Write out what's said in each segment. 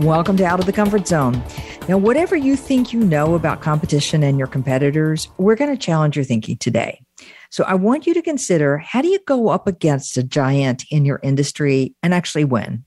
Welcome to Out of the Comfort Zone. Now, whatever you think you know about competition and your competitors, we're going to challenge your thinking today. So, I want you to consider how do you go up against a giant in your industry and actually win?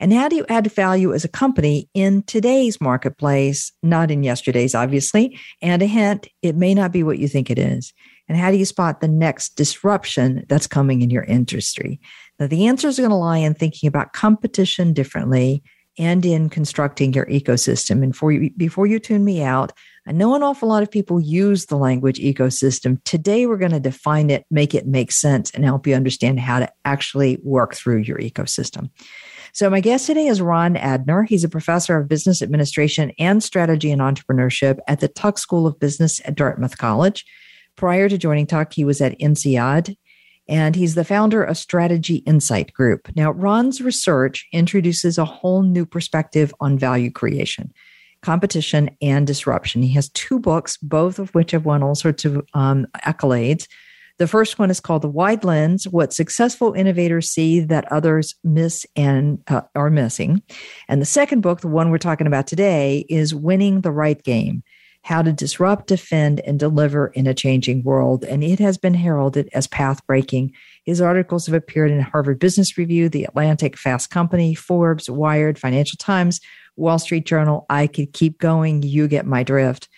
And how do you add value as a company in today's marketplace, not in yesterday's, obviously? And a hint, it may not be what you think it is. And how do you spot the next disruption that's coming in your industry? Now, the answers are going to lie in thinking about competition differently and in constructing your ecosystem. And for you, before you tune me out, I know an awful lot of people use the language ecosystem. Today, we're going to define it, make it make sense, and help you understand how to actually work through your ecosystem. So, my guest today is Ron Adner. He's a professor of business administration and strategy and entrepreneurship at the Tuck School of Business at Dartmouth College. Prior to joining Tuck, he was at INSEAD and he's the founder of Strategy Insight Group. Now, Ron's research introduces a whole new perspective on value creation, competition, and disruption. He has two books, both of which have won all sorts of um, accolades. The first one is called The Wide Lens What Successful Innovators See That Others Miss and uh, Are Missing. And the second book, the one we're talking about today, is Winning the Right Game how to disrupt, defend, and deliver in a changing world. And it has been heralded as path breaking. His articles have appeared in Harvard Business Review, The Atlantic, Fast Company, Forbes, Wired, Financial Times, Wall Street Journal. I could keep going. You get my drift.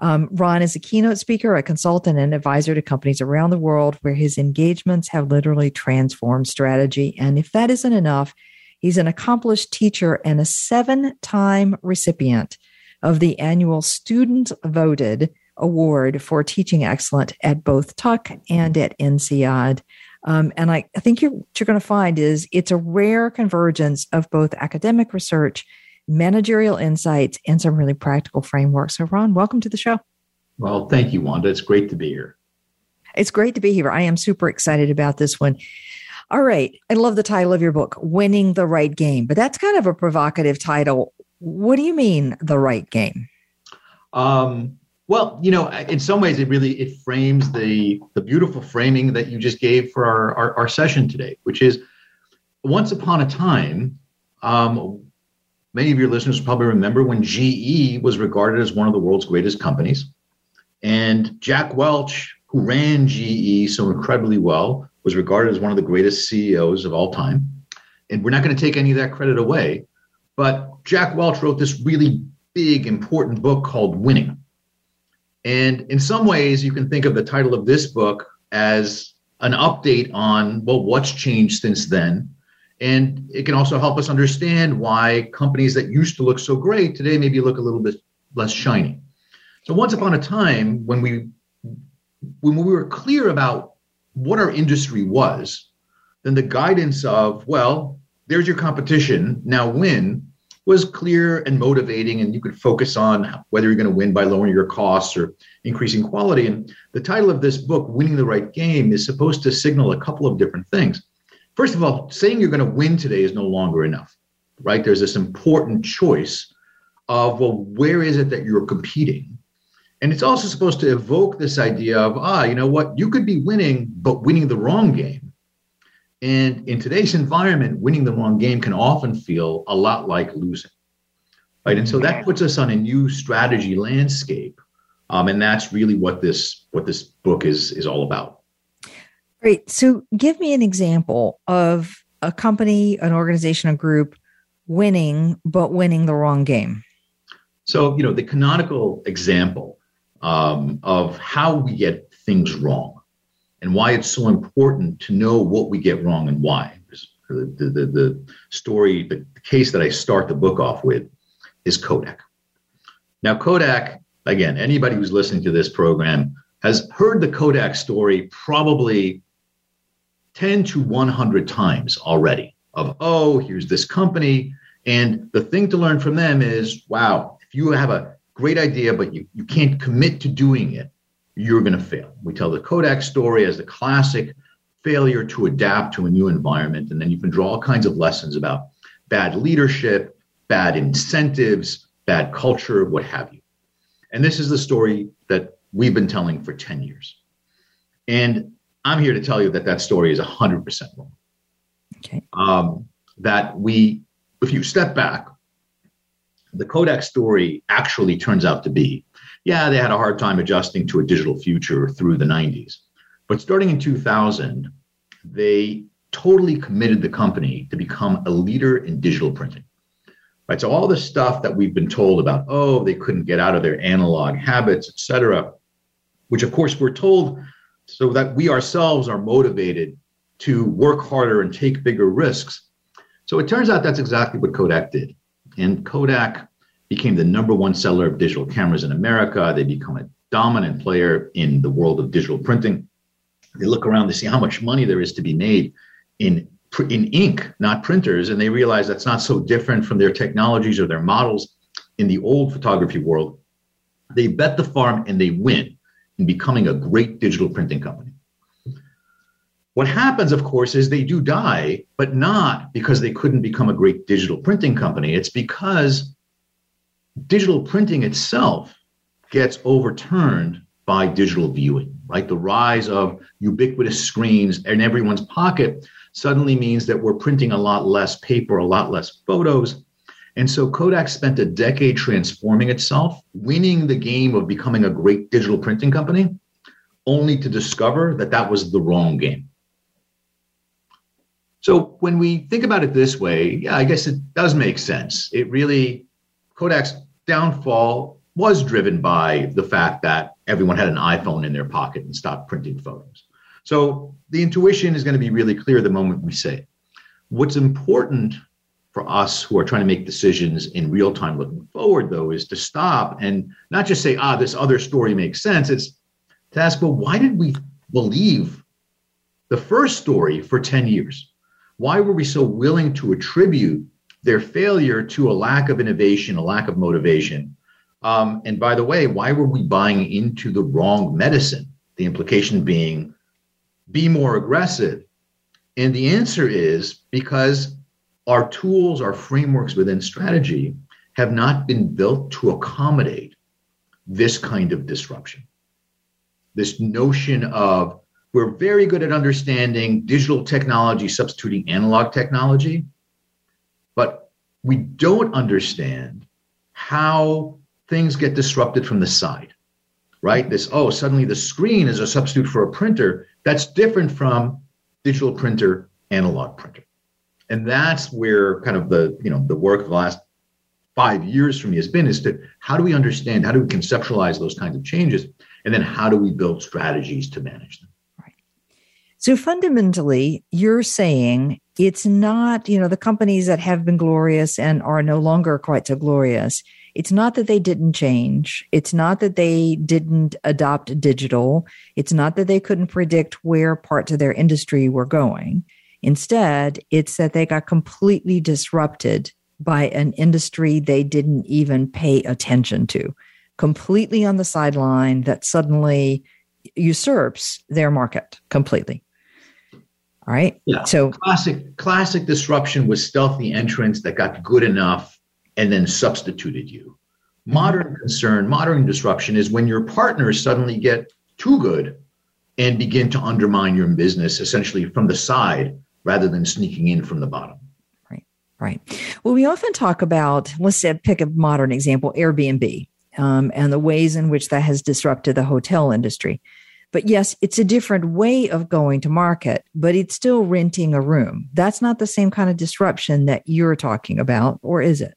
Um, Ron is a keynote speaker, a consultant, and advisor to companies around the world where his engagements have literally transformed strategy. And if that isn't enough, he's an accomplished teacher and a seven time recipient of the annual Student Voted Award for Teaching Excellent at both Tuck and at INSEAD. Um, and I, I think you're, what you're going to find is it's a rare convergence of both academic research, managerial insights, and some really practical frameworks. So, Ron, welcome to the show. Well, thank you, Wanda. It's great to be here. It's great to be here. I am super excited about this one. All right. I love the title of your book, Winning the Right Game, but that's kind of a provocative title. What do you mean the right game? Um, well, you know, in some ways, it really it frames the the beautiful framing that you just gave for our our, our session today, which is once upon a time. Um, many of your listeners probably remember when GE was regarded as one of the world's greatest companies, and Jack Welch, who ran GE so incredibly well, was regarded as one of the greatest CEOs of all time. And we're not going to take any of that credit away, but Jack Welch wrote this really big, important book called Winning. And in some ways, you can think of the title of this book as an update on, well, what's changed since then. And it can also help us understand why companies that used to look so great today maybe look a little bit less shiny. So once upon a time, when we when we were clear about what our industry was, then the guidance of, well, there's your competition, now win, was clear and motivating, and you could focus on whether you're going to win by lowering your costs or increasing quality. And the title of this book, Winning the Right Game, is supposed to signal a couple of different things. First of all, saying you're going to win today is no longer enough, right? There's this important choice of, well, where is it that you're competing? And it's also supposed to evoke this idea of, ah, you know what, you could be winning, but winning the wrong game. And in today's environment, winning the wrong game can often feel a lot like losing. Right. And so that puts us on a new strategy landscape. Um, and that's really what this what this book is is all about. Great. So give me an example of a company, an organization, a group winning, but winning the wrong game. So, you know, the canonical example um, of how we get things wrong and why it's so important to know what we get wrong and why. The, the, the story, the case that I start the book off with is Kodak. Now, Kodak, again, anybody who's listening to this program has heard the Kodak story probably 10 to 100 times already of, oh, here's this company And the thing to learn from them is wow, if you have a great idea, but you, you can't commit to doing it, you're going to fail. We tell the Kodak story as the classic failure to adapt to a new environment. And then you can draw all kinds of lessons about bad leadership, bad incentives, bad culture, what have you. And this is the story that we've been telling for 10 years. And I'm here to tell you that that story is 100% wrong. Okay. Um, that we, if you step back, the Kodak story actually turns out to be yeah, they had a hard time adjusting to a digital future through the 90s. But starting in 2000, they totally committed the company to become a leader in digital printing. Right. So all the stuff that we've been told about, oh, they couldn't get out of their analog habits, et cetera, which of course we're told so that we ourselves are motivated to work harder and take bigger risks. So it turns out that's exactly what Kodak did. And Kodak became the number one seller of digital cameras in America. They become a dominant player in the world of digital printing. They look around to see how much money there is to be made in in ink, not printers, and they realize that's not so different from their technologies or their models in the old photography world. They bet the farm and they win in becoming a great digital printing company. What happens, of course, is they do die, but not because they couldn't become a great digital printing company. It's because digital printing itself gets overturned by digital viewing, right? The rise of ubiquitous screens in everyone's pocket suddenly means that we're printing a lot less paper, a lot less photos. And so Kodak spent a decade transforming itself, winning the game of becoming a great digital printing company, only to discover that that was the wrong game. So when we think about it this way, yeah, I guess it does make sense. It really, Kodak's downfall was driven by the fact that everyone had an iPhone in their pocket and stopped printing photos. So the intuition is going to be really clear the moment we say it. What's important for us who are trying to make decisions in real time looking forward, though, is to stop and not just say, ah, this other story makes sense. It's to ask, well, why did we believe the first story for 10 years? Why were we so willing to attribute their failure to a lack of innovation, a lack of motivation. Um, and by the way, why were we buying into the wrong medicine? The implication being be more aggressive. And the answer is because our tools, our frameworks within strategy have not been built to accommodate this kind of disruption. This notion of we're very good at understanding digital technology substituting analog technology but we don't understand how things get disrupted from the side, right? This, oh, suddenly the screen is a substitute for a printer. That's different from digital printer, analog printer. And that's where kind of the, you know, the work of the last five years for me has been is to how do we understand, how do we conceptualize those kinds of changes? And then how do we build strategies to manage them? So fundamentally, you're saying it's not, you know, the companies that have been glorious and are no longer quite so glorious. It's not that they didn't change. It's not that they didn't adopt digital. It's not that they couldn't predict where parts of their industry were going. Instead, it's that they got completely disrupted by an industry they didn't even pay attention to, completely on the sideline that suddenly usurps their market completely. All right. Yeah. So classic classic disruption was stealthy entrance that got good enough and then substituted you. Modern concern, modern disruption is when your partners suddenly get too good and begin to undermine your business essentially from the side rather than sneaking in from the bottom. Right. Right. Well, we often talk about, let's say, pick a modern example, Airbnb, um, and the ways in which that has disrupted the hotel industry. But yes, it's a different way of going to market, but it's still renting a room. That's not the same kind of disruption that you're talking about, or is it?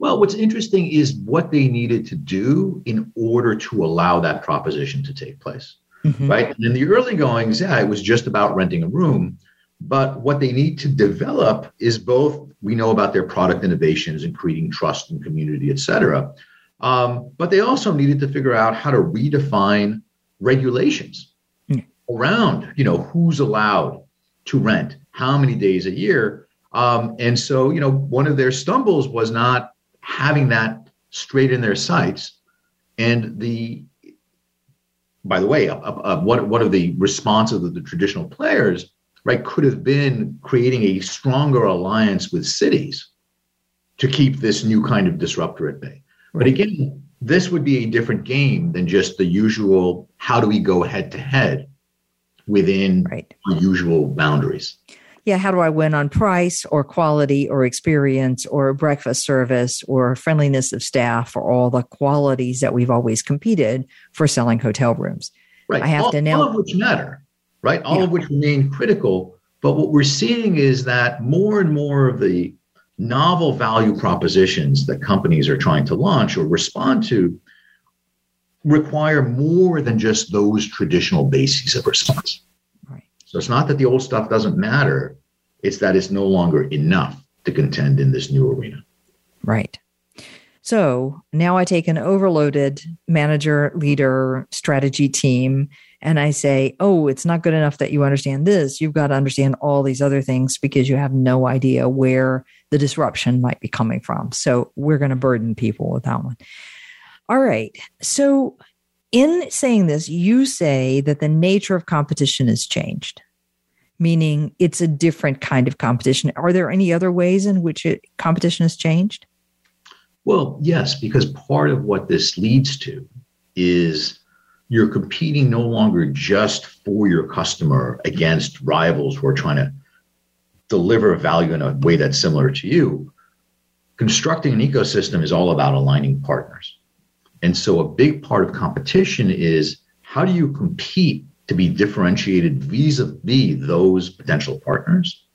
Well, what's interesting is what they needed to do in order to allow that proposition to take place. Mm-hmm. Right. And in the early goings, yeah, it was just about renting a room. But what they need to develop is both we know about their product innovations and creating trust and community, et cetera. Um, but they also needed to figure out how to redefine regulations mm. around, you know, who's allowed to rent, how many days a year, Um, and so, you know, one of their stumbles was not having that straight in their sights. And the, by the way, uh, uh, one, one of the responses of the traditional players, right, could have been creating a stronger alliance with cities to keep this new kind of disruptor at bay. Right. But again, this would be a different game than just the usual how do we go head to head within right. the usual boundaries yeah, how do I win on price or quality or experience or breakfast service or friendliness of staff or all the qualities that we've always competed for selling hotel rooms? Right. I have all, to now. All of which matter, right? All yeah. of which remain critical. But what we're seeing is that more and more of the novel value propositions that companies are trying to launch or respond to require more than just those traditional bases of response. So it's not that the old stuff doesn't matter, it's that it's no longer enough to contend in this new arena. Right. So now I take an overloaded manager, leader, strategy team, and I say, oh, it's not good enough that you understand this. You've got to understand all these other things because you have no idea where the disruption might be coming from. So we're going to burden people with that one. All right. So in saying this, you say that the nature of competition has changed, meaning it's a different kind of competition. Are there any other ways in which it, competition has changed? Well, yes, because part of what this leads to is you're competing no longer just for your customer against rivals who are trying to deliver value in a way that's similar to you. Constructing an ecosystem is all about aligning partners. And so a big part of competition is how do you compete to be differentiated vis-a-vis those potential partners?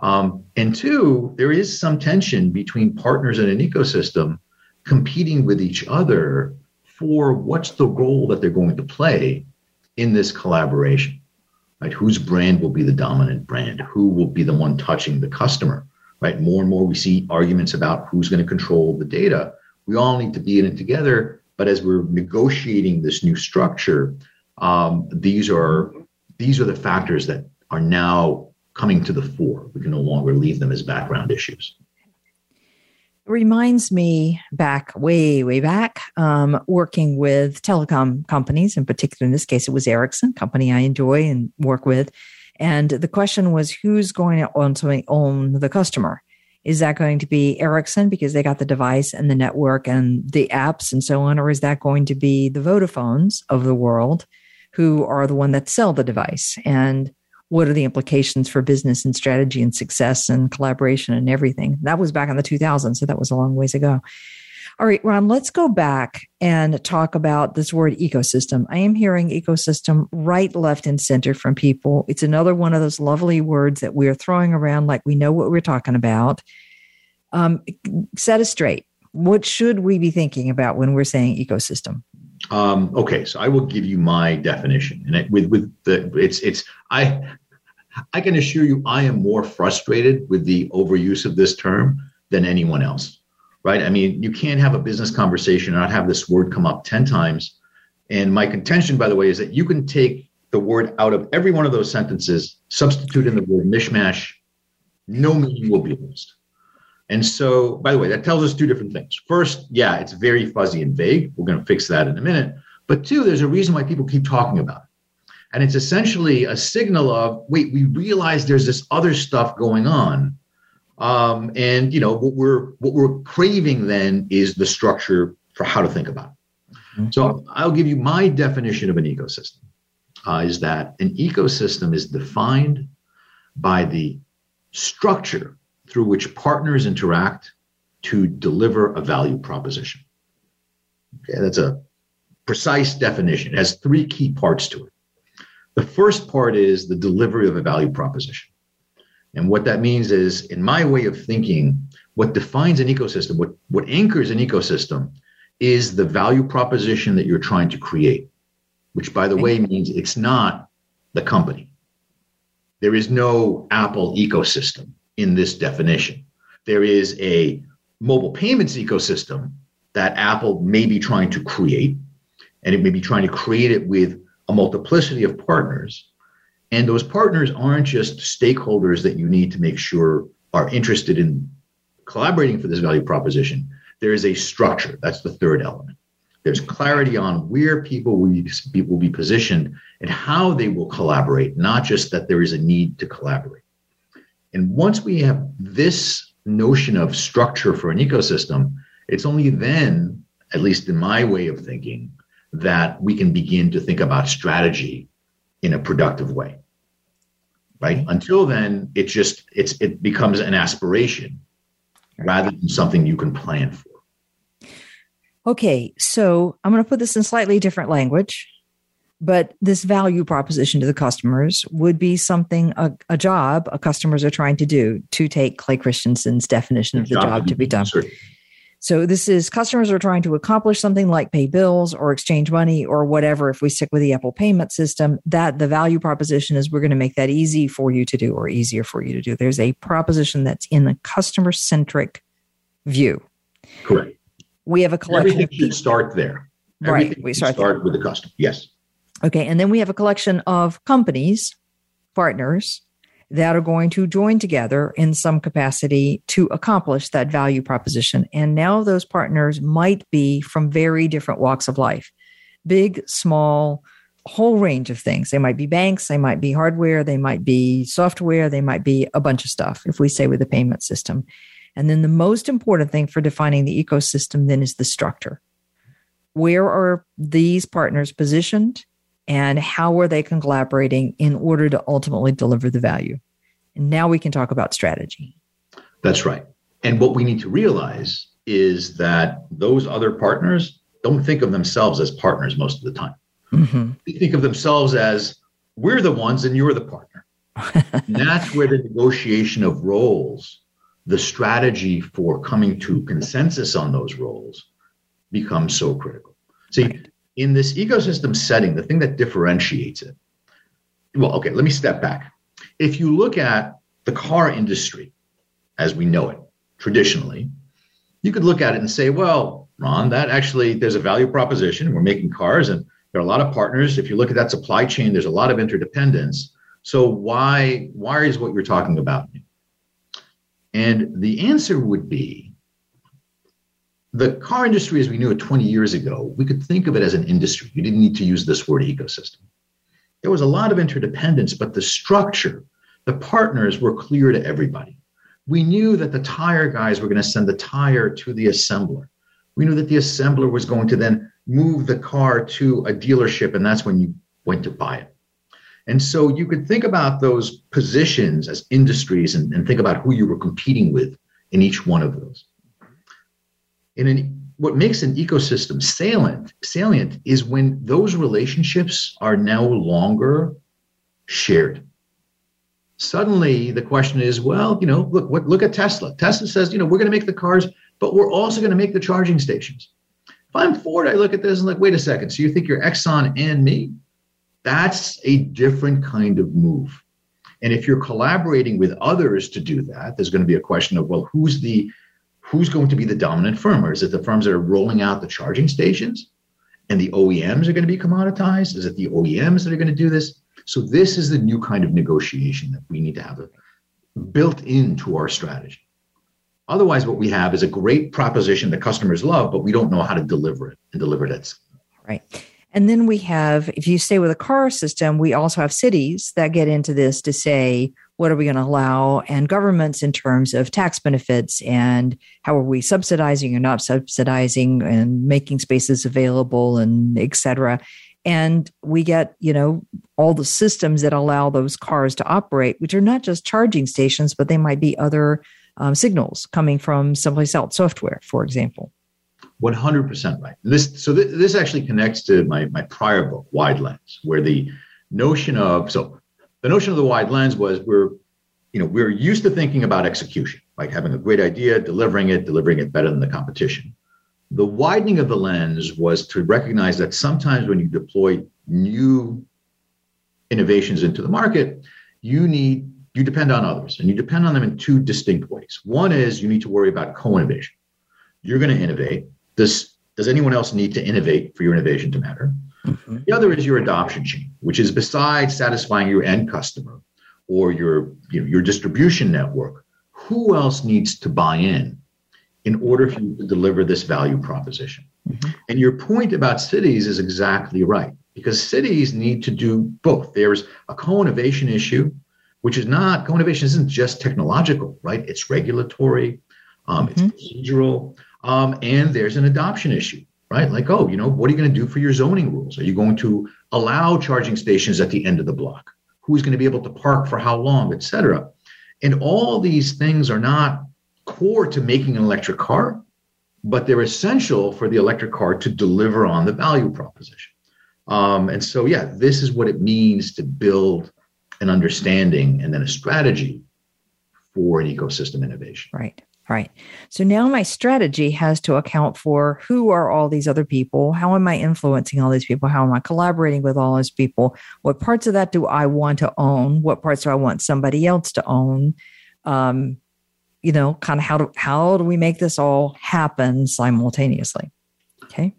Um, and two, there is some tension between partners in an ecosystem competing with each other for what's the role that they're going to play in this collaboration. Right? Whose brand will be the dominant brand? Who will be the one touching the customer? Right? More and more we see arguments about who's going to control the data. We all need to be in it together but as we're negotiating this new structure, um, these are these are the factors that are now coming to the fore. We can no longer leave them as background issues. Reminds me back, way, way back, um, working with telecom companies. In particular, in this case, it was Ericsson, company I enjoy and work with. And the question was, who's going to ultimately own the customer? Is that going to be Ericsson because they got the device and the network and the apps and so on? Or is that going to be the Vodafones of the world who are the one that sell the device? And what are the implications for business and strategy and success and collaboration and everything? That was back in the 2000s. So that was a long ways ago. All right, Ron, let's go back and talk about this word ecosystem. I am hearing ecosystem right, left, and center from people. It's another one of those lovely words that we're throwing around like we know what we're talking about. Um, set us straight. What should we be thinking about when we're saying ecosystem? Um, okay, so I will give you my definition, and it, with with the it's it's I I can assure you I am more frustrated with the overuse of this term than anyone else right? I mean, you can't have a business conversation and not have this word come up 10 times. And my contention, by the way, is that you can take the word out of every one of those sentences, substitute in the word mishmash, no meaning will be lost. And so, by the way, that tells us two different things. First, yeah, it's very fuzzy and vague. We're going to fix that in a minute. But two, there's a reason why people keep talking about it. And it's essentially a signal of wait, we realize there's this other stuff going on um, and you know what we're what we're craving then is the structure for how to think about it. Mm-hmm. So I'll give you my definition of an ecosystem. Uh, is that an ecosystem is defined by the structure through which partners interact to deliver a value proposition. Okay, that's a precise definition. It has three key parts to it. The first part is the delivery of a value proposition. And what that means is, in my way of thinking, what defines an ecosystem, what, what anchors an ecosystem, is the value proposition that you're trying to create, which, by the way, means it's not the company. There is no Apple ecosystem in this definition. There is a mobile payments ecosystem that Apple may be trying to create, and it may be trying to create it with a multiplicity of partners and those partners aren't just stakeholders that you need to make sure are interested in collaborating for this value proposition, there is a structure. That's the third element. There's clarity on where people will be, will be positioned and how they will collaborate, not just that there is a need to collaborate. And once we have this notion of structure for an ecosystem, it's only then, at least in my way of thinking, that we can begin to think about strategy in a productive way. Right? Mm-hmm. Until then, it just it's it becomes an aspiration rather than something you can plan for. Okay, so I'm going to put this in slightly different language, but this value proposition to the customers would be something a, a job a customers are trying to do to take Clay Christensen's definition of the job, job to be done. So this is customers are trying to accomplish something like pay bills or exchange money or whatever. If we stick with the Apple payment system, that the value proposition is we're going to make that easy for you to do or easier for you to do. There's a proposition that's in the customer centric view. Correct. We have a collection. Everything should start there. Everything right. We start, start with the customer. Yes. Okay. And then we have a collection of companies, partners that are going to join together in some capacity to accomplish that value proposition. And now those partners might be from very different walks of life big, small, whole range of things. They might be banks, they might be hardware, they might be software, they might be a bunch of stuff, if we say with a payment system. And then the most important thing for defining the ecosystem then is the structure. Where are these partners positioned? And how are they collaborating in order to ultimately deliver the value. And now we can talk about strategy. That's right. And what we need to realize is that those other partners don't think of themselves as partners most of the time. Mm-hmm. They think of themselves as we're the ones and you're the partner. that's where the negotiation of roles, the strategy for coming to consensus on those roles becomes so critical. See, right in this ecosystem setting, the thing that differentiates it, well, okay, let me step back. If you look at the car industry as we know it traditionally, you could look at it and say, well, Ron, that actually there's a value proposition. We're making cars and there are a lot of partners. If you look at that supply chain, there's a lot of interdependence. So why why is what you're talking about? And the answer would be the car industry as we knew it 20 years ago, we could think of it as an industry. You didn't need to use this word ecosystem. There was a lot of interdependence, but the structure, the partners were clear to everybody. We knew that the tire guys were going to send the tire to the assembler. We knew that the assembler was going to then move the car to a dealership, and that's when you went to buy it. And so you could think about those positions as industries and, and think about who you were competing with in each one of those in an, what makes an ecosystem salient salient is when those relationships are no longer shared. Suddenly the question is well you know look what look at tesla. Tesla says you know we're going to make the cars but we're also going to make the charging stations. If i'm ford i look at this and like wait a second so you think you're exxon and me? That's a different kind of move. And if you're collaborating with others to do that there's going to be a question of well who's the who's going to be the dominant firm? Or is it the firms that are rolling out the charging stations and the OEMs are going to be commoditized? Is it the OEMs that are going to do this? So this is the new kind of negotiation that we need to have built into our strategy. Otherwise, what we have is a great proposition that customers love, but we don't know how to deliver it and deliver it Right. And then we have, if you stay with a car system, we also have cities that get into this to say, what are we going to allow and governments in terms of tax benefits and how are we subsidizing or not subsidizing and making spaces available and et cetera. And we get you know all the systems that allow those cars to operate which are not just charging stations but they might be other um, signals coming from someplace else software for example. 100% right. This so th- this actually connects to my, my prior book wide lens where the notion of so the notion of the wide lens was we're you know we're used to thinking about execution like having a great idea delivering it delivering it better than the competition. The widening of the lens was to recognize that sometimes when you deploy new innovations into the market you need you depend on others and you depend on them in two distinct ways. One is you need to worry about co-innovation. You're going to innovate. Does does anyone else need to innovate for your innovation to matter Mm-hmm. The other is your adoption chain, which is besides satisfying your end customer or your, you know, your distribution network, who else needs to buy in in order for you to deliver this value proposition? Mm-hmm. And your point about cities is exactly right because cities need to do both. There's a co-innovation issue, which is not co-innovation isn't just technological, right? It's regulatory, um, mm-hmm. it's procedural, um, and there's an adoption issue, right? Like, oh, you know, what are you going to do for your zoning rules? Are you going to allow charging stations at the end of the block? Who's going to be able to park for how long, et cetera? And all these things are not core to making an electric car, but they're essential for the electric car to deliver on the value proposition. Um, and so, yeah, this is what it means to build an understanding and then a strategy for an ecosystem innovation. Right. Right. So now my strategy has to account for who are all these other people? How am I influencing all these people? How am I collaborating with all these people? What parts of that do I want to own? What parts do I want somebody else to own? Um, you know, kind of how do how do we make this all happen simultaneously? Okay.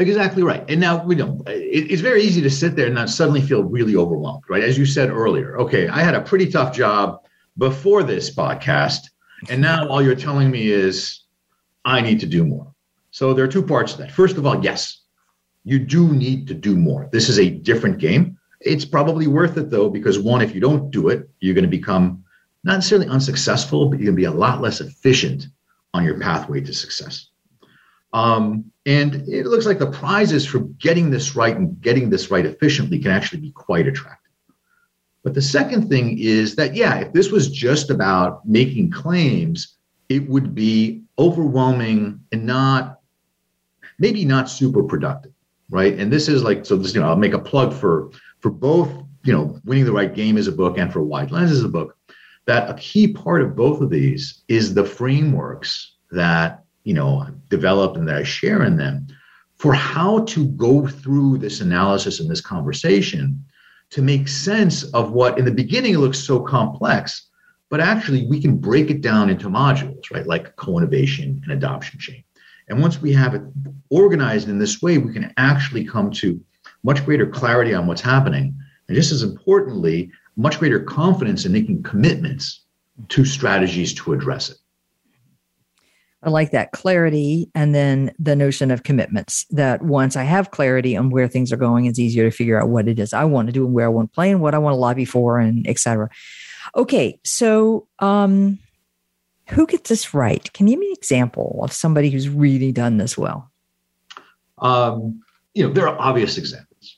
Exactly right. And now we it, it's very easy to sit there and not suddenly feel really overwhelmed, right? As you said earlier, okay, I had a pretty tough job before this podcast and now all you're telling me is I need to do more. So there are two parts to that. First of all, yes, you do need to do more. This is a different game. It's probably worth it though, because one, if you don't do it, you're going to become not necessarily unsuccessful, but you're going to be a lot less efficient on your pathway to success. Um, and it looks like the prizes for getting this right and getting this right efficiently can actually be quite attractive. But the second thing is that, yeah, if this was just about making claims, it would be overwhelming and not, maybe not super productive, right? And this is like, so this, you know, I'll make a plug for, for both, you know, winning the right game as a book and for wide lens as a book, that a key part of both of these is the frameworks that, you know, i developed and that I share in them for how to go through this analysis and this conversation to make sense of what in the beginning looks so complex, but actually we can break it down into modules, right? Like co-innovation and adoption chain. And once we have it organized in this way, we can actually come to much greater clarity on what's happening. And just as importantly, much greater confidence in making commitments to strategies to address it. I like that clarity and then the notion of commitments that once I have clarity on where things are going, it's easier to figure out what it is I want to do and where I want to play and what I want to lobby for and etc. Okay, so um, who gets this right? Can you give me an example of somebody who's really done this well? Um, you know, there are obvious examples,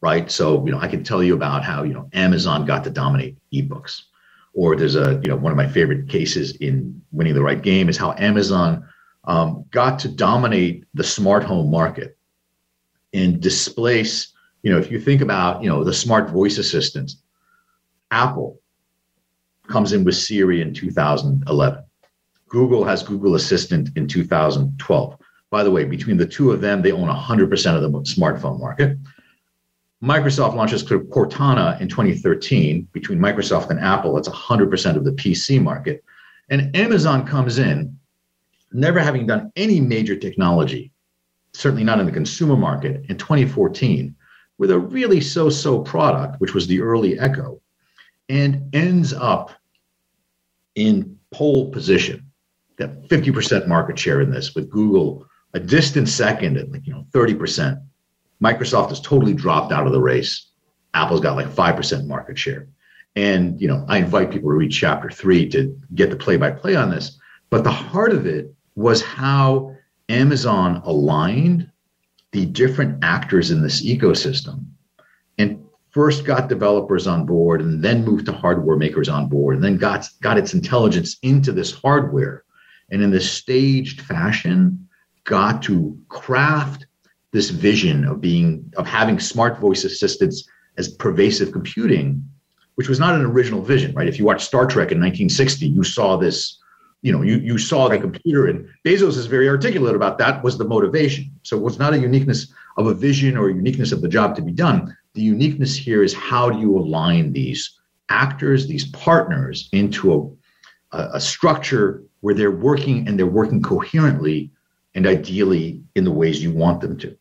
right? So, you know, I can tell you about how, you know, Amazon got to dominate ebooks or there's a you know one of my favorite cases in winning the right game is how Amazon um, got to dominate the smart home market and displace you know if you think about you know the smart voice assistants apple comes in with siri in 2011 google has google assistant in 2012 by the way between the two of them they own 100% of the smartphone market Microsoft launches Cortana in 2013 between Microsoft and Apple. It's 100% of the PC market. And Amazon comes in, never having done any major technology, certainly not in the consumer market, in 2014, with a really so so product, which was the early Echo, and ends up in pole position, got 50% market share in this, with Google a distant second at like, you know, 30%. Microsoft has totally dropped out of the race. Apple's got like 5% market share. And, you know, I invite people to read chapter three to get the play by play on this. But the heart of it was how Amazon aligned the different actors in this ecosystem and first got developers on board and then moved to hardware makers on board and then got, got its intelligence into this hardware. And in this staged fashion, got to craft this vision of being of having smart voice assistants as pervasive computing, which was not an original vision, right? If you watch Star Trek in 1960, you saw this, you know, you, you saw the computer, and Bezos is very articulate about that was the motivation. So it was not a uniqueness of a vision or a uniqueness of the job to be done. The uniqueness here is how do you align these actors, these partners into a, a, a structure where they're working and they're working coherently and ideally in the ways you want them to.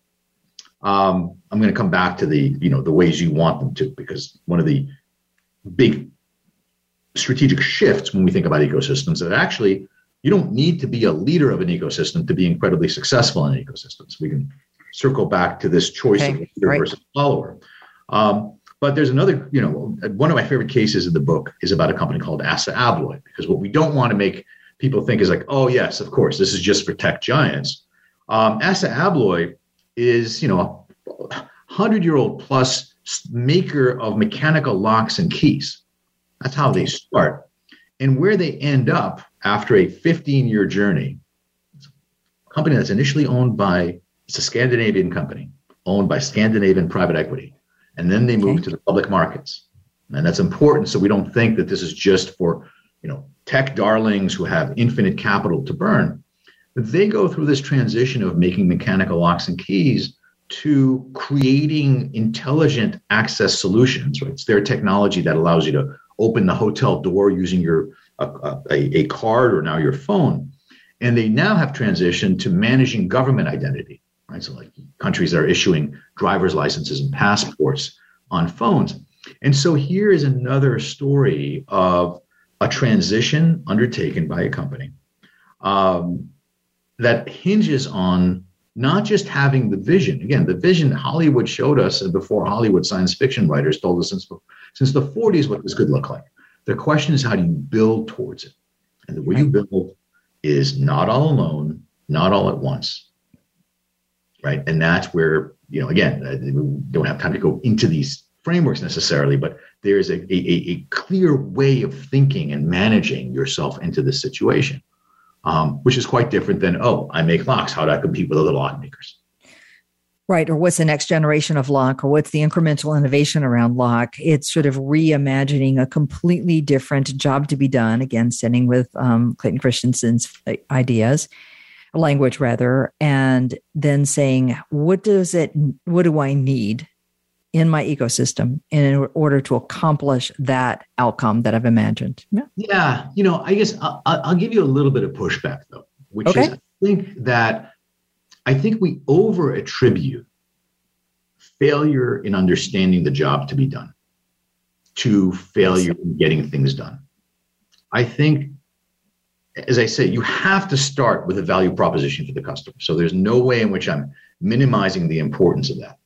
Um, I'm going to come back to the you know the ways you want them to because one of the big strategic shifts when we think about ecosystems is that actually you don't need to be a leader of an ecosystem to be incredibly successful in ecosystems. We can circle back to this choice okay, of leader right. versus follower. Um, but there's another, you know, one of my favorite cases in the book is about a company called ASSA ABLOY, because what we don't want to make people think is like, oh, yes, of course, this is just for tech giants. Um, ASSA ABLOY is, you know, a 100 year old plus maker of mechanical locks and keys. That's how they start. And where they end up after a 15 year journey, a company that's initially owned by, it's a Scandinavian company owned by Scandinavian private equity. And then they move okay. to the public markets. And that's important so we don't think that this is just for, you know, tech darlings who have infinite capital to burn. They go through this transition of making mechanical locks and keys to creating intelligent access solutions. Right? It's their technology that allows you to open the hotel door using your a, a, card or now your phone. And they now have transitioned to managing government identity. Right? So like countries that are issuing driver's licenses and passports on phones. And so here is another story of a transition undertaken by a company um, that hinges on not just having the vision. Again, the vision Hollywood showed us, before Hollywood science fiction writers told us since, since the 40s what this could look like. The question is, how do you build towards it? And the way you build is not all alone, not all at once. Right. And that's where, you know, again, uh, we don't have time to go into these frameworks necessarily, but there is a, a, a clear way of thinking and managing yourself into this situation um, which is quite different than, oh, I make locks. How do I compete with other lock makers? Right. Or what's the next generation of lock or what's the incremental innovation around lock? It's sort of reimagining a completely different job to be done. Again, sitting with um, Clayton Christensen's ideas, language rather, and then saying, what does it, what do I need in my ecosystem in order to accomplish that outcome that I've imagined. Yeah, yeah you know, I guess I'll, I'll, give you a little bit of pushback though, which okay. is I think that I think we over attribute failure in understanding the job to be done to failure in getting things done. I think, as I say, you have to start with a value proposition for the customer. So there's no way in which I'm minimizing the importance of that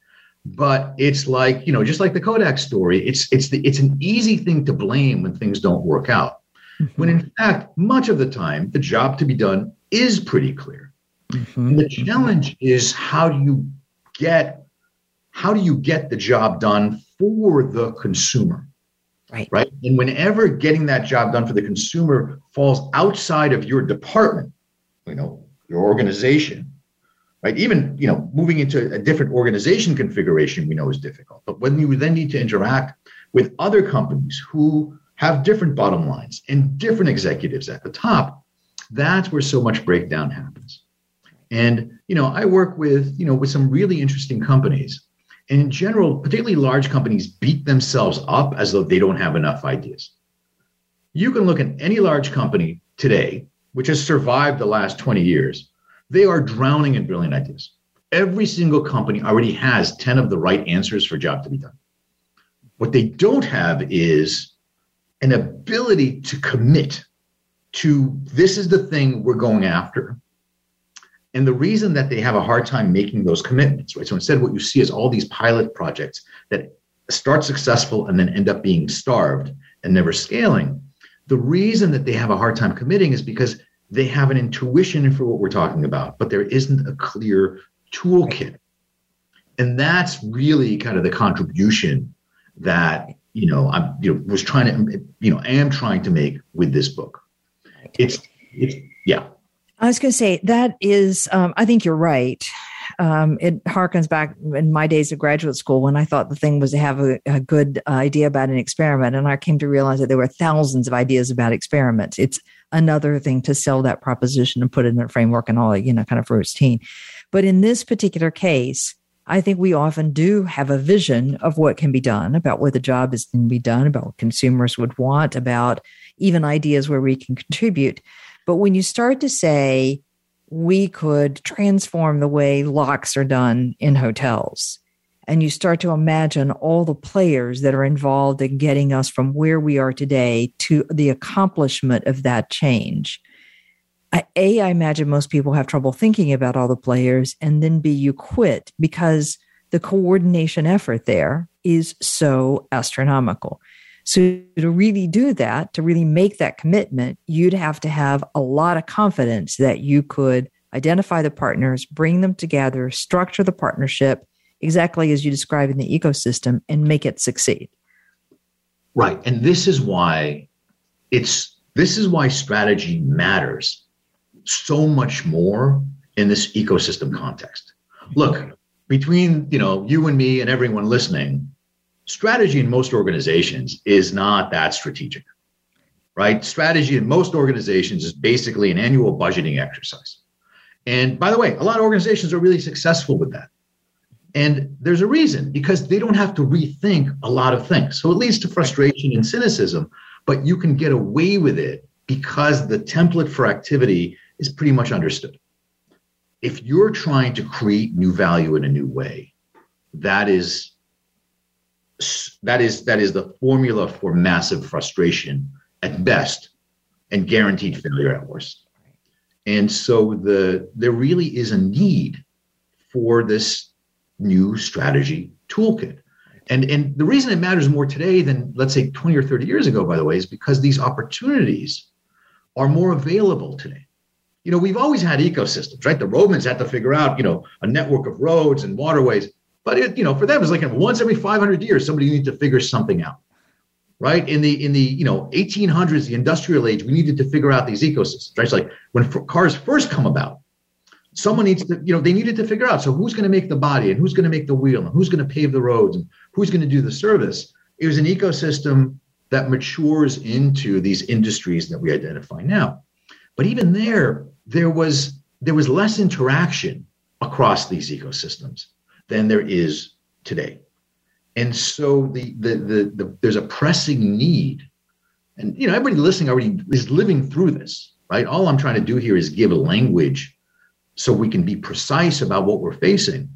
but it's like you know just like the kodak story it's it's the it's an easy thing to blame when things don't work out. Mm-hmm. when in fact much of the time the job to be done is pretty clear. Mm-hmm. the challenge is how do you get how do you get the job done for the consumer? Right. Right? And whenever getting that job done for the consumer falls outside of your department you know your organization right? Even you know, moving into a different organization configuration, we know is difficult. But when you then need to interact with other companies who have different bottom lines and different executives at the top, that's where so much breakdown happens. And you know, I work with you know with some really interesting companies. And in general, particularly large companies beat themselves up as though they don't have enough ideas. You can look at any large company today, which has survived the last 20 years, they are drowning in brilliant ideas. Every single company already has 10 of the right answers for a job to be done. What they don't have is an ability to commit to this is the thing we're going after. And the reason that they have a hard time making those commitments, right? So instead, what you see is all these pilot projects that start successful and then end up being starved and never scaling. The reason that they have a hard time committing is because they have an intuition for what we're talking about, but there isn't a clear toolkit. And that's really kind of the contribution that you know I'm you know was trying to you know am trying to make with this book. It's it's yeah. I was going to say that is um, I think you're right. Um, it harkens back in my days of graduate school when I thought the thing was to have a, a, good idea about an experiment, and I came to realize that there were thousands of ideas about experiments. It's another thing to sell that proposition and put it in their framework and all that, you know, kind of team. But in this particular case, I think we often do have a vision of what can be done, about what the job is going to be done, about what consumers would want, about even ideas where we can contribute. But when you start to say we could transform the way locks are done in hotels, and you start to imagine all the players that are involved in getting us from where we are today to the accomplishment of that change. A, I imagine most people have trouble thinking about all the players, and then B, you quit because the coordination effort there is so astronomical. So, to really do that, to really make that commitment, you'd have to have a lot of confidence that you could identify the partners, bring them together, structure the partnership exactly as you describe in the ecosystem, and make it succeed. Right. And this is why it's this is why strategy matters so much more in this ecosystem context. Look, between you know you and me and everyone listening, strategy in most organizations is not that strategic. Right? Strategy in most organizations is basically an annual budgeting exercise. And by the way, a lot of organizations are really successful with that. And there's a reason because they don't have to rethink a lot of things. So it leads to frustration and cynicism, but you can get away with it because the template for activity is pretty much understood. If you're trying to create new value in a new way, that is that is that is the formula for massive frustration at best and guaranteed failure at worst. And so the there really is a need for this new strategy toolkit. And, and the reason it matters more today than let's say 20 or 30 years ago, by the way, is because these opportunities are more available today. You know, we've always had ecosystems, right? The Romans had to figure out, you know, a network of roads and waterways. But it, you know, for them, it's like once every 500 years, somebody needs to figure something out right? In the in the you know 1800s, the industrial age, we needed to figure out these ecosystems. Right? It's like when cars first come about, someone needs to you know they needed to figure out so who's going to make the body and who's going to make the wheel and who's going to pave the roads and who's going to do the service. It was an ecosystem that matures into these industries that we identify now. But even there, there was there was less interaction across these ecosystems than there is today. And so the, the, the, the, there's a pressing need. And you know, everybody listening already is living through this, right? All I'm trying to do here is give a language so we can be precise about what we're facing.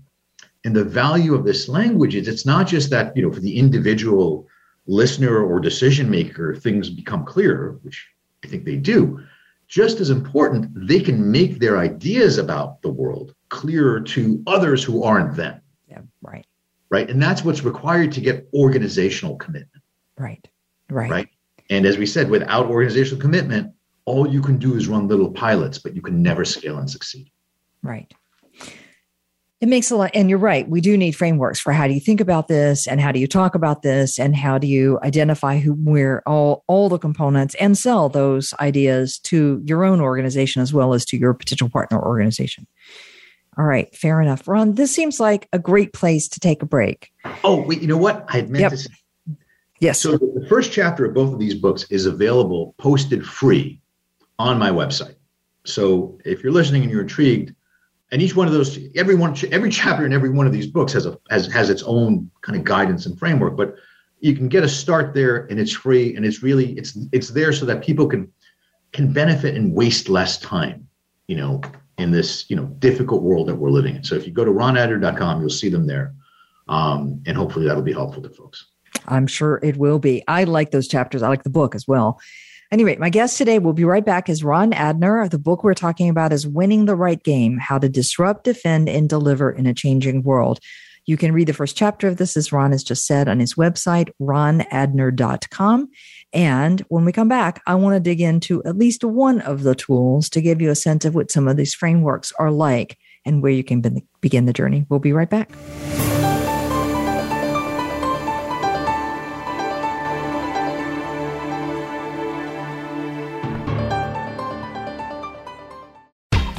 And the value of this language is it's not just that, you know, for the individual listener or decision maker, things become clearer, which I think they do. Just as important, they can make their ideas about the world clearer to others who aren't them. Yeah, right right? And that's what's required to get organizational commitment. Right. Right. Right. And as we said, without organizational commitment, all you can do is run little pilots, but you can never scale and succeed. Right. It makes a lot, and you're right. We do need frameworks for how do you think about this, and how do you talk about this, and how do you identify who, where all all the components, and sell those ideas to your own organization as well as to your potential partner organization. All right, fair enough. Ron, this seems like a great place to take a break. Oh, wait, you know what? I meant yep. to say. Yes. So the first chapter of both of these books is available posted free on my website. So if you're listening and you're intrigued, and each one of those, every one, every chapter in every one of these books has a has has its own kind of guidance and framework. But you can get a start there, and it's free, and it's really it's it's there so that people can can benefit and waste less time. You know, in this you know difficult world that we're living in. So if you go to ronadner.com, you'll see them there, um, and hopefully that'll be helpful to folks. I'm sure it will be. I like those chapters. I like the book as well. Anyway, my guest today will be right back is Ron Adner. The book we're talking about is Winning the Right Game How to Disrupt, Defend, and Deliver in a Changing World. You can read the first chapter of this, as Ron has just said, on his website, ronadner.com. And when we come back, I want to dig into at least one of the tools to give you a sense of what some of these frameworks are like and where you can begin the journey. We'll be right back.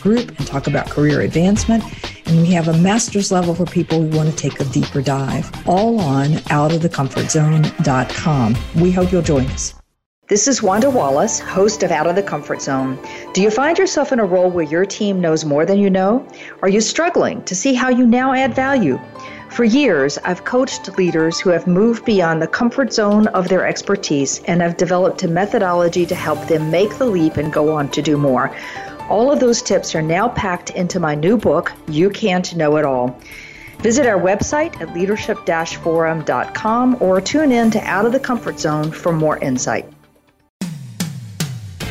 group and talk about career advancement. And we have a master's level for people who want to take a deeper dive, all on outofthecomfortzone.com. We hope you'll join us. This is Wanda Wallace, host of Out of the Comfort Zone. Do you find yourself in a role where your team knows more than you know? Are you struggling to see how you now add value? For years, I've coached leaders who have moved beyond the comfort zone of their expertise and have developed a methodology to help them make the leap and go on to do more. All of those tips are now packed into my new book, You Can't Know It All. Visit our website at leadership forum.com or tune in to Out of the Comfort Zone for more insight.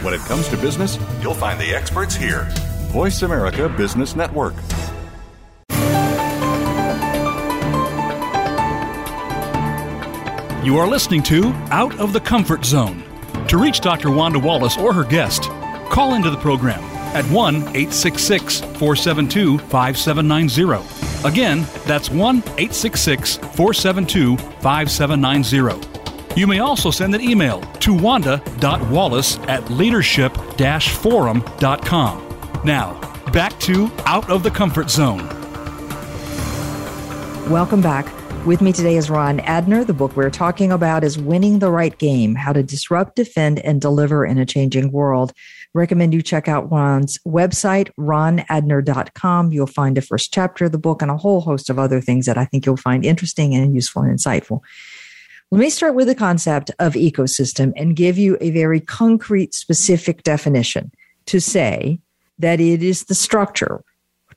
When it comes to business, you'll find the experts here. Voice America Business Network. You are listening to Out of the Comfort Zone. To reach Dr. Wanda Wallace or her guest, call into the program at 1 866 472 5790. Again, that's 1 866 472 5790. You may also send an email to wanda.wallace at leadership forum.com. Now, back to Out of the Comfort Zone. Welcome back. With me today is Ron Adner. The book we're talking about is Winning the Right Game How to Disrupt, Defend, and Deliver in a Changing World. Recommend you check out Ron's website, ronadner.com. You'll find the first chapter of the book and a whole host of other things that I think you'll find interesting and useful and insightful. Let me start with the concept of ecosystem and give you a very concrete, specific definition to say that it is the structure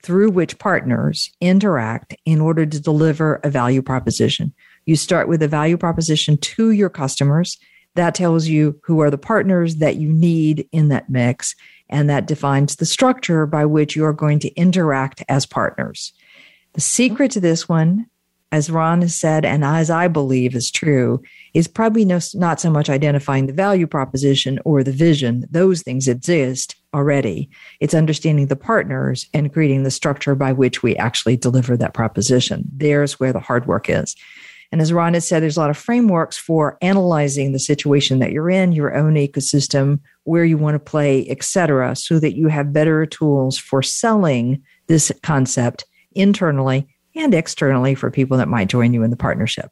through which partners interact in order to deliver a value proposition. You start with a value proposition to your customers. That tells you who are the partners that you need in that mix, and that defines the structure by which you are going to interact as partners. The secret to this one, as Ron has said, and as I believe is true, is probably no, not so much identifying the value proposition or the vision. Those things exist already. It's understanding the partners and creating the structure by which we actually deliver that proposition. There's where the hard work is. And as Ron has said, there's a lot of frameworks for analyzing the situation that you're in, your own ecosystem, where you want to play, et cetera, so that you have better tools for selling this concept internally and externally for people that might join you in the partnership.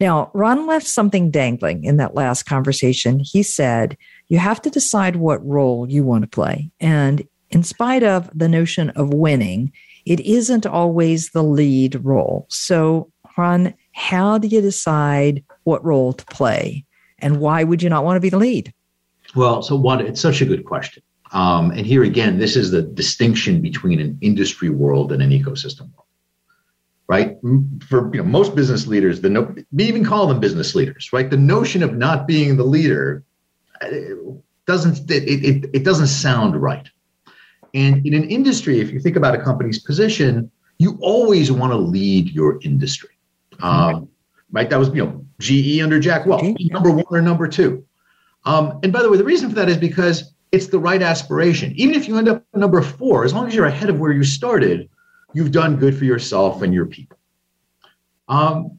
Now, Ron left something dangling in that last conversation. He said, you have to decide what role you want to play. And in spite of the notion of winning, it isn't always the lead role. So, Ron, how do you decide what role to play? And why would you not want to be the lead? Well, so one, it's such a good question. Um, and here again, this is the distinction between an industry world and an ecosystem world right? For you know, most business leaders, the no, we even call them business leaders, right? The notion of not being the leader uh, doesn't it, it, it doesn't sound right. And in an industry, if you think about a company's position, you always want to lead your industry, um, right? That was you know GE under Jack Welch, number one or number two. Um, and by the way, the reason for that is because it's the right aspiration. Even if you end up number four, as long as you're ahead of where you started, you've done good for yourself and your people. Um,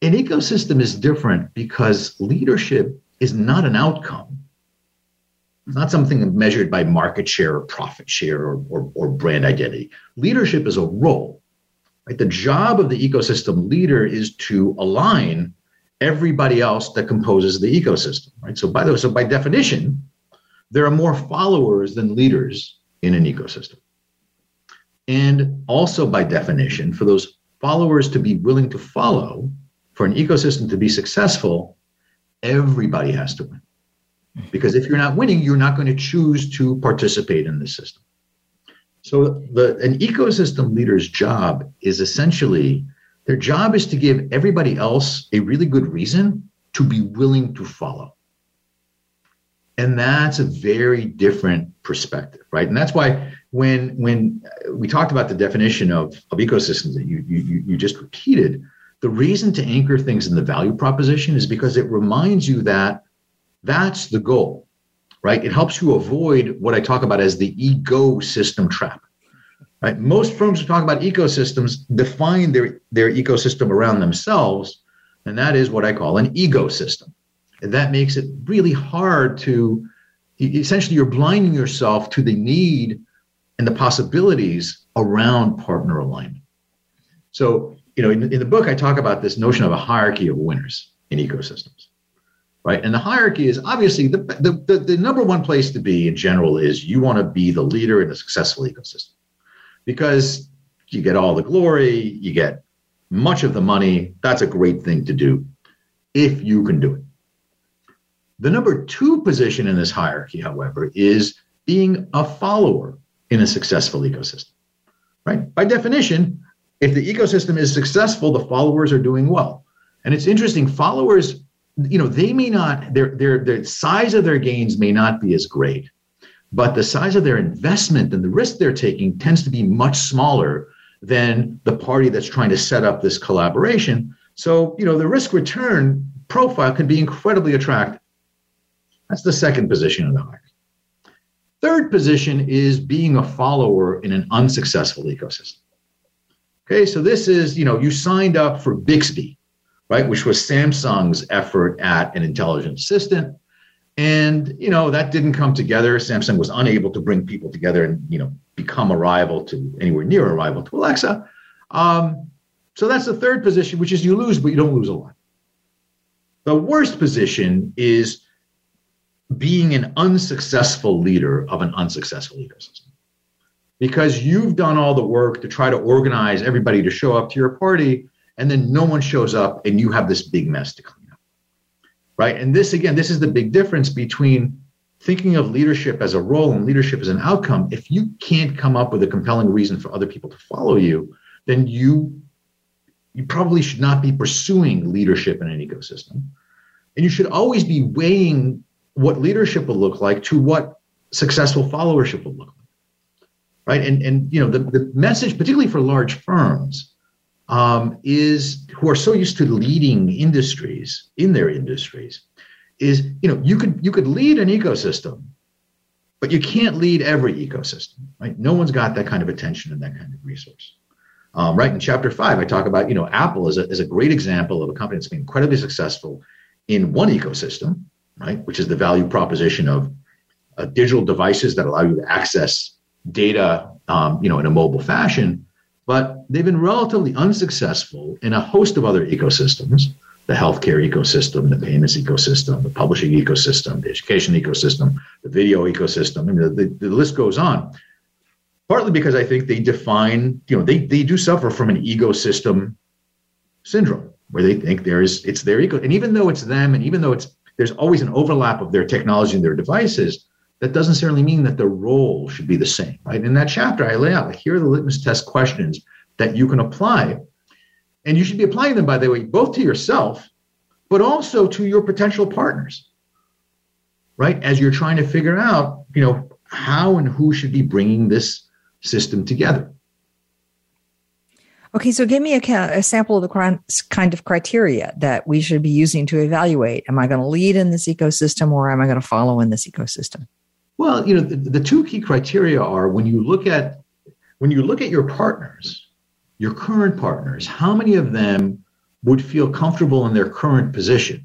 an ecosystem is different because leadership is not an outcome. It's not something measured by market share or profit share or, or, or brand identity. Leadership is a role. Right? The job of the ecosystem leader is to align everybody else that composes the ecosystem. Right. So by the way, so by definition, there are more followers than leaders in an ecosystem. And also, by definition, for those followers to be willing to follow, for an ecosystem to be successful, everybody has to win. Because if you're not winning, you're not going to choose to participate in the system. So, the, an ecosystem leader's job is essentially their job is to give everybody else a really good reason to be willing to follow. And that's a very different perspective, right? And that's why when when we talked about the definition of, of ecosystems that you, you you just repeated, the reason to anchor things in the value proposition is because it reminds you that that's the goal, right? It helps you avoid what I talk about as the ego-system trap. Right? Most firms who talk about ecosystems define their, their ecosystem around themselves, and that is what I call an ego-system. And that makes it really hard to essentially you're blinding yourself to the need and the possibilities around partner alignment. So, you know, in, in the book, I talk about this notion of a hierarchy of winners in ecosystems, right? And the hierarchy is obviously the, the, the, the number one place to be in general is you want to be the leader in a successful ecosystem because you get all the glory, you get much of the money. That's a great thing to do if you can do it. The number two position in this hierarchy, however, is being a follower in a successful ecosystem. Right? By definition, if the ecosystem is successful, the followers are doing well. And it's interesting, followers, you know, they may not, their their their size of their gains may not be as great, but the size of their investment and the risk they're taking tends to be much smaller than the party that's trying to set up this collaboration. So, you know, the risk return profile can be incredibly attractive. That's the second position in the. Third position is being a follower in an unsuccessful ecosystem. Okay, so this is, you know, you signed up for Bixby, right, which was Samsung's effort at an intelligent assistant. And, you know, that didn't come together. Samsung was unable to bring people together and, you know, become a rival to anywhere near a rival to Alexa. Um, so that's the third position, which is you lose, but you don't lose a lot. The worst position is being an unsuccessful leader of an unsuccessful ecosystem. Because you've done all the work to try to organize everybody to show up to your party, and then no one shows up, and you have this big mess to clean up. right? And this, again, this is the big difference between thinking of leadership as a role and leadership as an outcome. If you can't come up with a compelling reason for other people to follow you, then you you probably should not be pursuing leadership in an ecosystem. And you should always be weighing what leadership will look like to what successful followership will look like. Right. And, and you know, the, the message, particularly for large firms, um, is who are so used to leading industries in their industries is you know you could you could lead an ecosystem but you can't lead every ecosystem right no one's got that kind of attention and that kind of resource um, right in chapter five i talk about you know apple is a, is a great example of a company that's been incredibly successful in one ecosystem right which is the value proposition of uh, digital devices that allow you to access data um, you know in a mobile fashion but they've been relatively unsuccessful in a host of other ecosystems the healthcare ecosystem, the payments ecosystem, the publishing ecosystem, the education ecosystem, the video ecosystem. I mean, the, the, list goes on. Partly because I think they define, you know, they, they do suffer from an ego-system syndrome where they think there is it's their ego. And even though it's them, and even though it's there's always an overlap of their technology and their devices, that doesn't necessarily mean that the role should be the same, right? In that chapter, I lay out like, here are the litmus test questions that you can apply. And you should be applying them, by the way, both to yourself, but also to your potential partners, right? As you're trying to figure out, you know, how and who should be bringing this system together. Okay, so give me a, a, sample of the kind of criteria that we should be using to evaluate. Am I going to lead in this ecosystem or am I going to follow in this ecosystem? Well, you know, the, the two key criteria are when you look at when you look at your partners, your current partners, how many of them would feel comfortable in their current position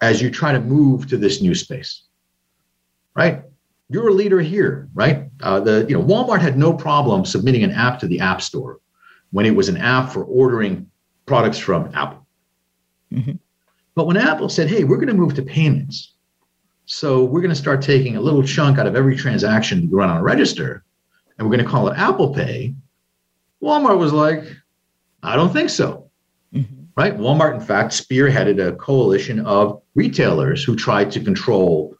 as you try to move to this new space? Right? You're a leader here, right? Uh, the you know Walmart had no problem submitting an app to the App Store when it was an app for ordering products from Apple. Mm-hmm. But when Apple said, "Hey, we're going to move to payments," So we're going to start taking a little chunk out of every transaction you run on a register, and we're going to call it Apple Pay. Walmart was like, I don't think so. Mm-hmm. Right? Walmart, in fact, spearheaded a coalition of retailers who tried to control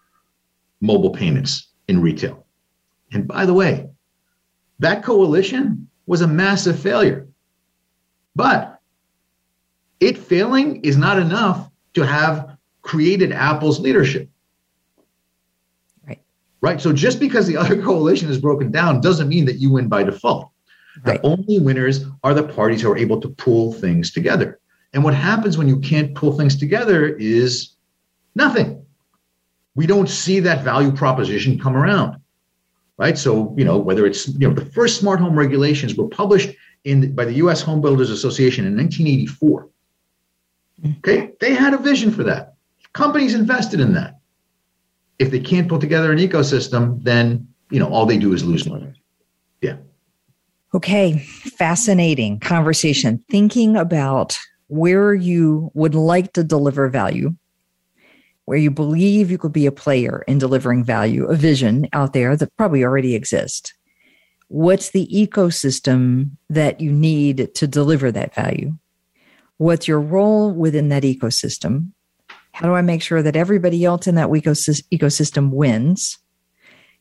mobile payments in retail. And by the way, that coalition was a massive failure. But it failing is not enough to have created Apple's leadership right? Right. So just because the other coalition is broken down doesn't mean that you win by default. Right. The only winners are the parties who are able to pull things together. And what happens when you can't pull things together is nothing. We don't see that value proposition come around. Right. So, you know, whether it's, you know, the first smart home regulations were published in by the US Home Builders Association in 1984. Okay. They had a vision for that. Companies invested in that. If they can't pull together an ecosystem, then, you know, all they do is lose money. Yeah. Okay, fascinating conversation. Thinking about where you would like to deliver value, where you believe you could be a player in delivering value, a vision out there that probably already exists. What's the ecosystem that you need to deliver that value? What's your role within that ecosystem? How do I make sure that everybody else in that ecosystem wins?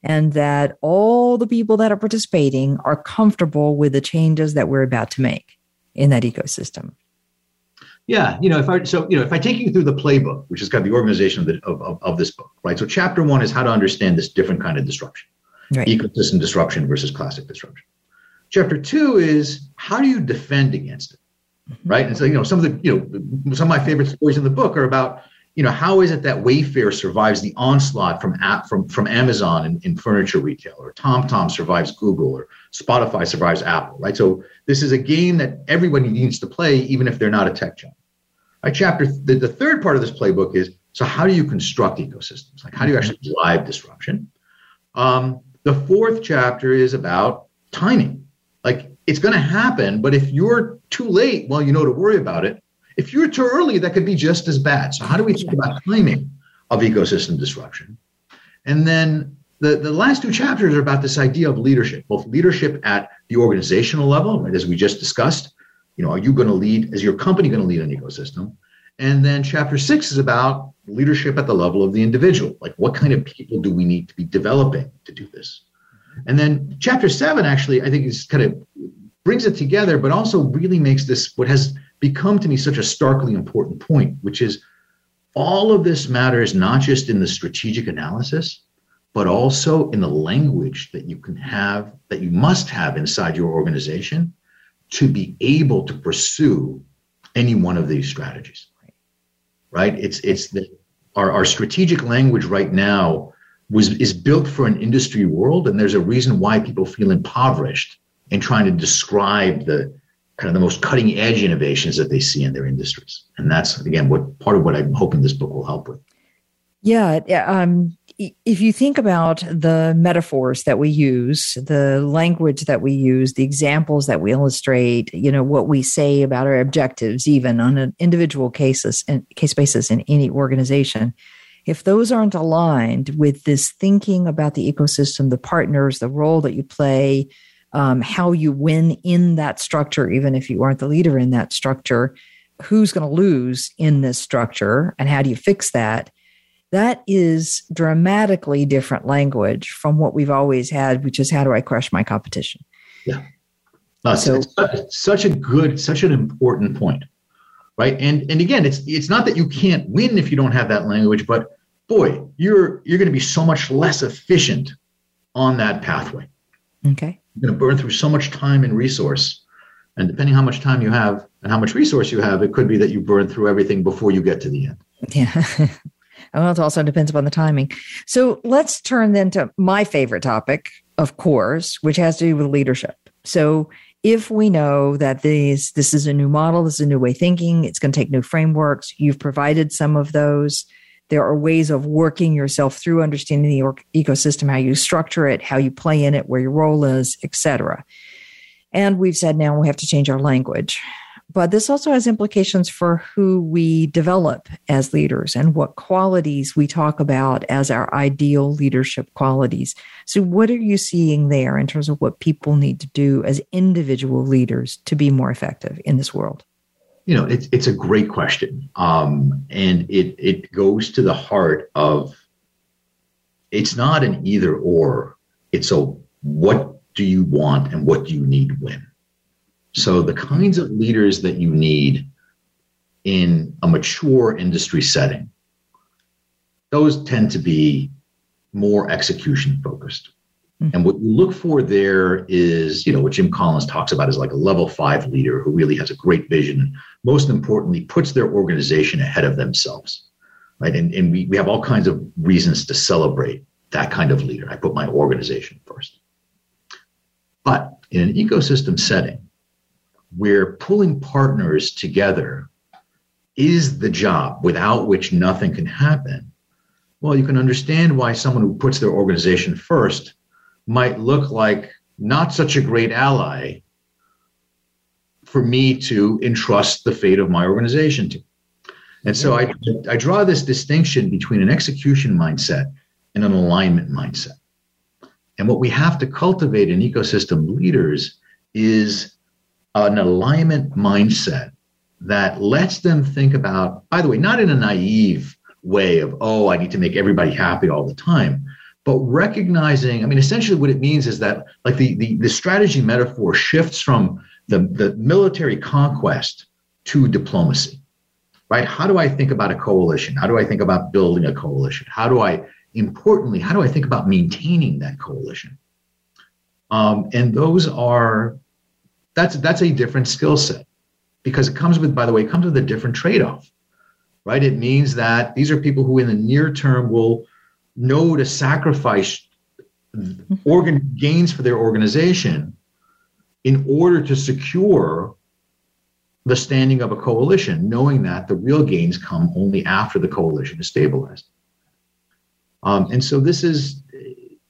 and that all the people that are participating are comfortable with the changes that we're about to make in that ecosystem. Yeah, you know, if I so you know, if I take you through the playbook, which is kind of the organization of, the, of, of, of this book, right? So chapter one is how to understand this different kind of disruption, right. ecosystem disruption versus classic disruption. Chapter two is how do you defend against it, right? And so you know, some of the you know, some of my favorite stories in the book are about you know, how is it that Wayfair survives the onslaught from from from Amazon in, in furniture retail, or TomTom survives Google, or Spotify survives Apple, right? So this is a game that everybody needs to play, even if they're not a tech giant. Right? Chapter the, the third part of this playbook is so how do you construct ecosystems? Like how do you actually drive disruption? Um, the fourth chapter is about timing. Like it's going to happen, but if you're too late, well, you know to worry about it if you're too early, that could be just as bad. So, how do we think about timing of ecosystem disruption? And then the, the last two chapters are about this idea of leadership, both leadership at the organizational level, right, as we just discussed. You know, are you going to lead? Is your company going to lead an ecosystem? And then chapter six is about leadership at the level of the individual. Like, what kind of people do we need to be developing to do this? And then chapter seven actually, I think, is kind of brings it together, but also really makes this what has become to me such a starkly important point, which is all of this matters not just in the strategic analysis, but also in the language that you can have, that you must have inside your organization to be able to pursue any one of these strategies. Right? It's it's the our, our strategic language right now was is built for an industry world, and there's a reason why people feel impoverished in trying to describe the kind of the most cutting edge innovations that they see in their industries. And that's again what part of what I'm hoping this book will help with. Yeah, um, if you think about the metaphors that we use, the language that we use, the examples that we illustrate, you know what we say about our objectives, even on an individual cases and case basis in any organization, if those aren't aligned with this thinking about the ecosystem, the partners, the role that you play, um, how you win in that structure, even if you aren't the leader in that structure, who's going to lose in this structure, and how do you fix that? That is dramatically different language from what we've always had, which is how do I crush my competition? Yeah. Uh, so, such a good, such an important point, right? And and again, it's it's not that you can't win if you don't have that language, but boy, you're you're going to be so much less efficient on that pathway. Okay you're going to burn through so much time and resource. And depending how much time you have and how much resource you have, it could be that you burn through everything before you get to the end. Yeah. well, it also depends upon the timing. So let's turn then to my favorite topic, of course, which has to do with leadership. So if we know that this this is a new model, this is a new way thinking, it's going to take new frameworks. You've provided some of those. There are ways of working yourself through understanding the ecosystem, how you structure it, how you play in it, where your role is, etc. And we've said now we have to change our language. But this also has implications for who we develop as leaders and what qualities we talk about as our ideal leadership qualities. So, what are you seeing there in terms of what people need to do as individual leaders to be more effective in this world? You know, it's it's a great question, um, and it it goes to the heart of. It's not an either or. It's a what do you want and what do you need when. So the kinds of leaders that you need in a mature industry setting, those tend to be more execution focused. Mm-hmm. And what you look for there is, you know, what Jim Collins talks about is like a level five leader who really has a great vision. Most importantly, puts their organization ahead of themselves. Right. And, and we, we have all kinds of reasons to celebrate that kind of leader. I put my organization first. But in an ecosystem setting where pulling partners together is the job without which nothing can happen, well, you can understand why someone who puts their organization first might look like not such a great ally for me to entrust the fate of my organization to. And so I, I draw this distinction between an execution mindset and an alignment mindset. And what we have to cultivate in ecosystem leaders is an alignment mindset that lets them think about, by the way, not in a naive way of, oh, I need to make everybody happy all the time, but recognizing, I mean, essentially what it means is that like the, the, the strategy metaphor shifts from the, the military conquest to diplomacy, right? How do I think about a coalition? How do I think about building a coalition? How do I, importantly, how do I think about maintaining that coalition? Um, and those are, that's, that's a different skill set because it comes with, by the way, it comes with a different trade-off, right? It means that these are people who in the near term will know to sacrifice organ gains for their organization in order to secure the standing of a coalition, knowing that the real gains come only after the coalition is stabilized. Um, and so this is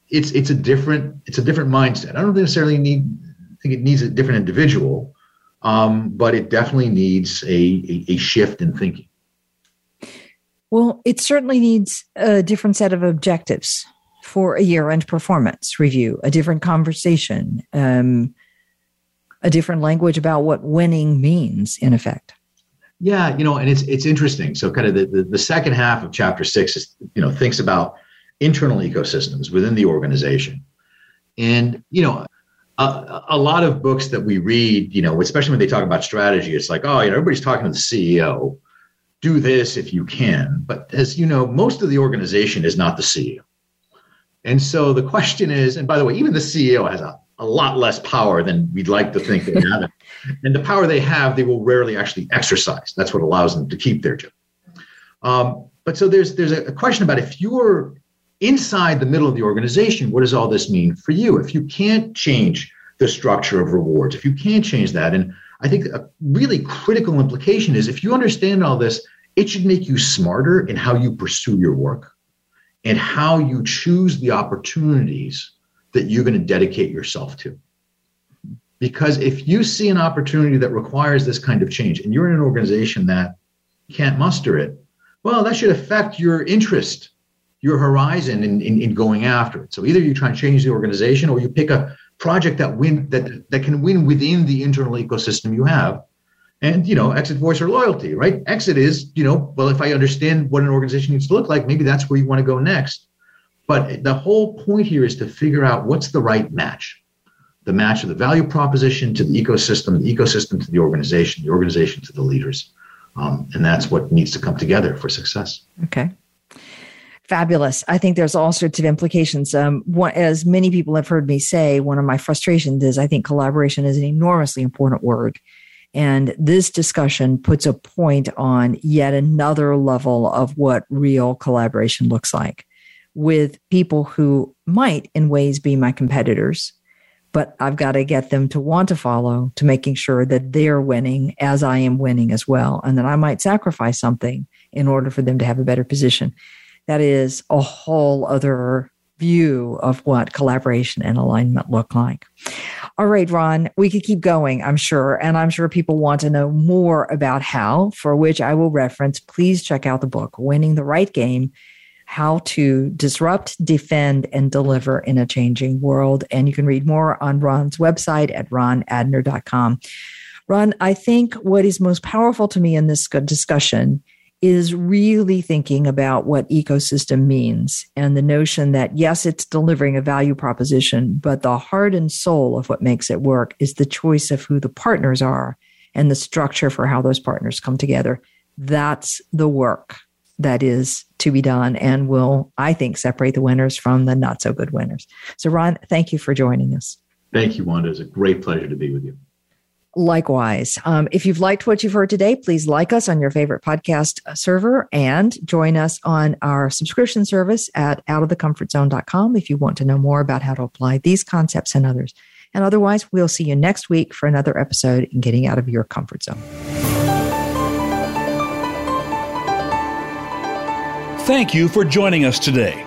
it's it's a different it's a different mindset. I don't necessarily need I think it needs a different individual, um, but it definitely needs a, a, a shift in thinking. Well, it certainly needs a different set of objectives for a year end performance review, a different conversation, um, a different language about what winning means, in effect. Yeah, you know, and it's it's interesting. So, kind of the, the, the second half of chapter six is you know thinks about internal ecosystems within the organization, and you know, a, a, lot of books that we read, you know, especially when they talk about strategy, it's like, oh, you know, everybody's talking to the CEO, do this if you can. But as you know, most of the organization is not the CEO. And so the question is, and by the way, even the CEO has a, a lot less power than we'd like to think they have. and the power they have, they will rarely actually exercise. That's what allows them to keep their job. Um, but so there's there's a question about if you're inside the middle of the organization, what does all this mean for you? If you can't change the structure of rewards, if you can't change that, and I think a really critical implication is if you understand all this, it should make you smarter in how you pursue your work and how you choose the opportunities that you're going to dedicate yourself to. Because if you see an opportunity that requires this kind of change and you're in an organization that can't muster it, well, that should affect your interest, your horizon in, in, in going after it. So either you try and change the organization or you pick a project that win that that can win within the internal ecosystem you have. And you know exit voice or loyalty right? Exit is you know well if i understand what an organization needs to look like maybe that's where you want to go next. But the whole point here is to figure out what's the right match. The match of the value proposition to the ecosystem the ecosystem to the organization the organization to the leaders. Um, and that's what needs to come together for success. Okay Fabulous. I think there's all sorts of implications. Um, as many people have heard me say, one of my frustrations is I think collaboration is an enormously important word. And this discussion puts a point on yet another level of what real collaboration looks like with people who might, in ways, be my competitors. But I've got to get them to want to follow to making sure that they're winning as I am winning as well. And that I might sacrifice something in order for them to have a better position that is a whole other view of what collaboration and alignment look like. All right, Ron, we could keep going, I'm sure. And I'm sure people want to know more about how, for which I will reference. Please check out the book, Winning the Right Game How to Disrupt, Defend, and Deliver in a Changing World. And you can read more on Ron's website at ronadner.com. Ron, I think what is most powerful to me in this discussion is really thinking about what ecosystem means and the notion that yes, it's delivering a value proposition, but the heart and soul of what makes it work is the choice of who the partners are and the structure for how those partners come together. That's the work. that is to be done and will, I think, separate the winners from the not so good winners. So, Ron, thank you for joining us. Thank you, Wanda. It's a great pleasure to be with you. Likewise, um, if you've liked what you've heard today, please like us on your favorite podcast server and join us on our subscription service at outofthecomfortzone.com if you want to know more about how to apply these concepts and others. And otherwise, we'll see you next week for another episode in Getting Out of Your Comfort Zone. Thank you for joining us today.